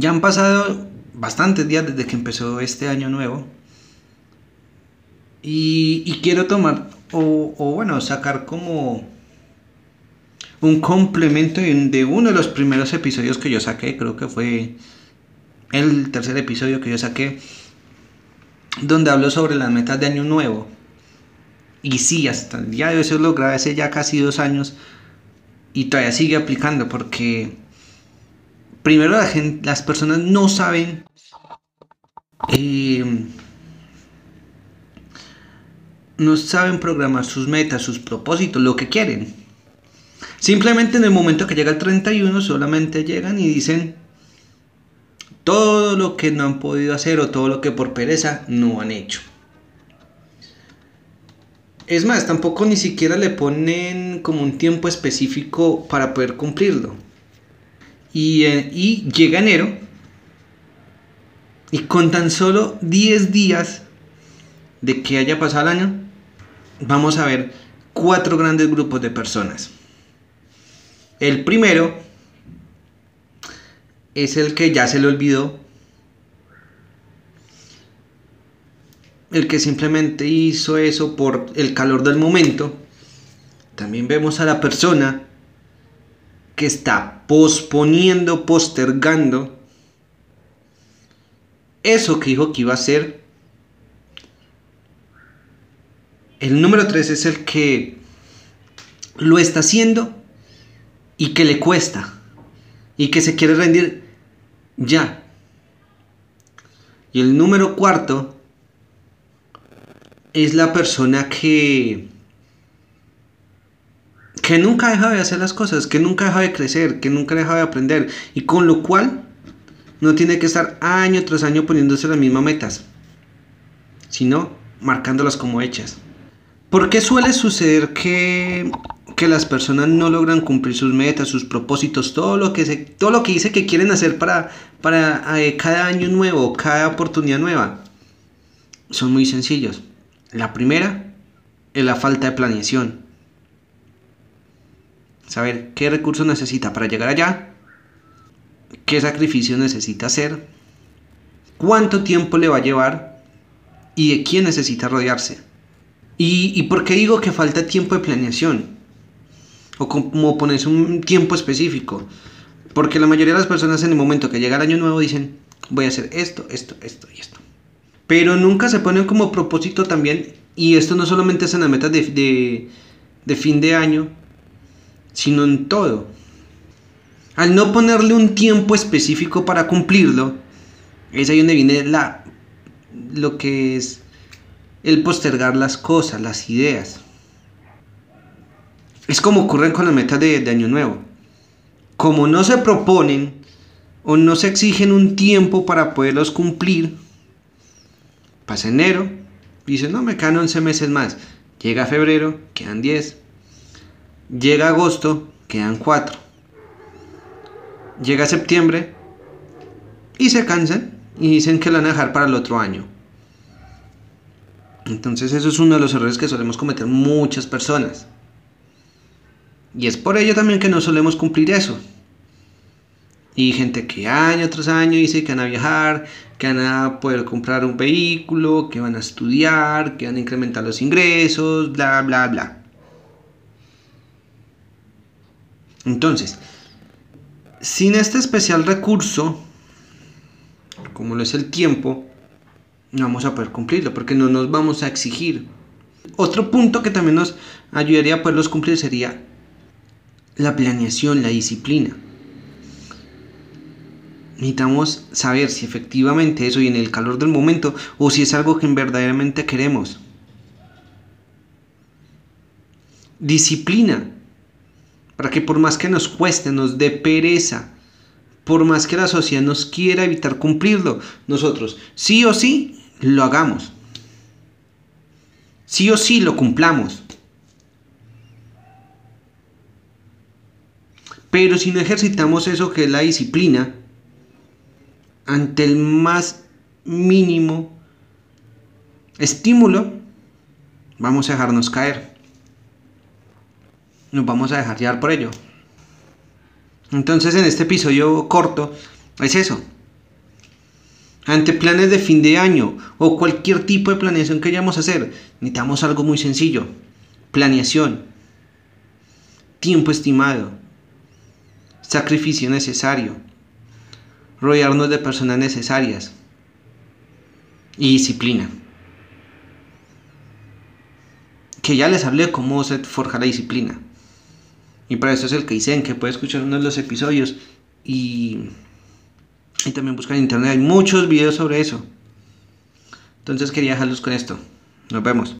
Ya han pasado bastantes días desde que empezó este año nuevo. Y, quiero tomar, o, bueno, sacar como un complemento de uno de los primeros episodios que yo saqué, creo que fue el tercer episodio que yo saqué, donde hablo sobre las metas de año nuevo. Y sí, hasta el día de hoy eso lo grabé hace ya casi dos años y todavía sigue aplicando porque primero la gente, las personas no saben eh, no saben programar sus metas, sus propósitos, lo que quieren. Simplemente en el momento que llega el 31 solamente llegan y dicen todo lo que no han podido hacer o todo lo que por pereza no han hecho. Es más, tampoco ni siquiera le ponen como un tiempo específico para poder cumplirlo. Y, eh, y llega enero y con tan solo 10 días de que haya pasado el año, vamos a ver cuatro grandes grupos de personas. El primero es el que ya se le olvidó el que simplemente hizo eso por el calor del momento. También vemos a la persona que está posponiendo, postergando eso que dijo que iba a hacer. El número 3 es el que lo está haciendo y que le cuesta y que se quiere rendir ya. Y el número cuarto es la persona que que nunca deja de hacer las cosas, que nunca deja de crecer, que nunca deja de aprender y con lo cual no tiene que estar año tras año poniéndose las mismas metas, sino marcándolas como hechas. ¿Por qué suele suceder que, que las personas no logran cumplir sus metas, sus propósitos, todo lo que, se, todo lo que dice que quieren hacer para, para eh, cada año nuevo, cada oportunidad nueva? Son muy sencillos la primera es la falta de planeación. Saber qué recursos necesita para llegar allá, qué sacrificio necesita hacer, cuánto tiempo le va a llevar y de quién necesita rodearse. ¿Y, por qué digo que falta tiempo de planeación? O como ponerse un tiempo específico. Porque la mayoría de las personas en el momento que llega el año nuevo dicen, voy a hacer esto, esto, esto y esto. Pero nunca se ponen como propósito también, y esto no solamente es en las metas de, de, fin de año, sino en todo. Al no ponerle un tiempo específico para cumplirlo, es ahí donde viene la, lo que es el postergar las cosas, las ideas. Es como ocurre con las metas de, de, Año Nuevo. Como no se proponen o no se exigen un tiempo para poderlos cumplir, Pasa enero, dice, no, me quedan 11 meses más. Llega febrero, quedan 10. Llega agosto, quedan 4. Llega septiembre y se cansan y dicen que lo van a dejar para el otro año. Entonces eso es uno de los errores que solemos cometer muchas personas. Y es por ello también que no solemos cumplir eso. Y gente que año tras año dice que van a viajar, que van a poder comprar un vehículo, que van a estudiar, que van a incrementar los ingresos, bla, bla, bla. Entonces, sin este especial recurso, como lo es el tiempo, no vamos a poder cumplirlo porque no nos vamos a exigir. Otro punto que también nos ayudaría a poderlos cumplir sería la planeación, la disciplina necesitamos saber si efectivamente eso y en el calor del momento o si es algo que verdaderamente queremos. Disciplina, para que por más que nos cueste, nos dé pereza, por más que la sociedad nos quiera evitar cumplirlo, nosotros sí o sí lo hagamos. Sí o sí lo cumplamos. Pero si no ejercitamos eso que es la disciplina, ante el más mínimo estímulo, vamos a dejarnos caer. Nos vamos a dejar llevar por ello. Entonces en este episodio corto es eso. Ante planes de fin de año o cualquier tipo de planeación que vayamos a hacer, necesitamos algo muy sencillo. Planeación. Tiempo estimado. Sacrificio necesario. Rodearnos de personas necesarias. Y disciplina. Que ya les hablé cómo se forja la disciplina. Y para eso es el Kaizen, que puede escuchar uno de los episodios. Y y también buscar en internet, hay muchos videos sobre eso. Entonces quería dejarlos con esto. Nos vemos.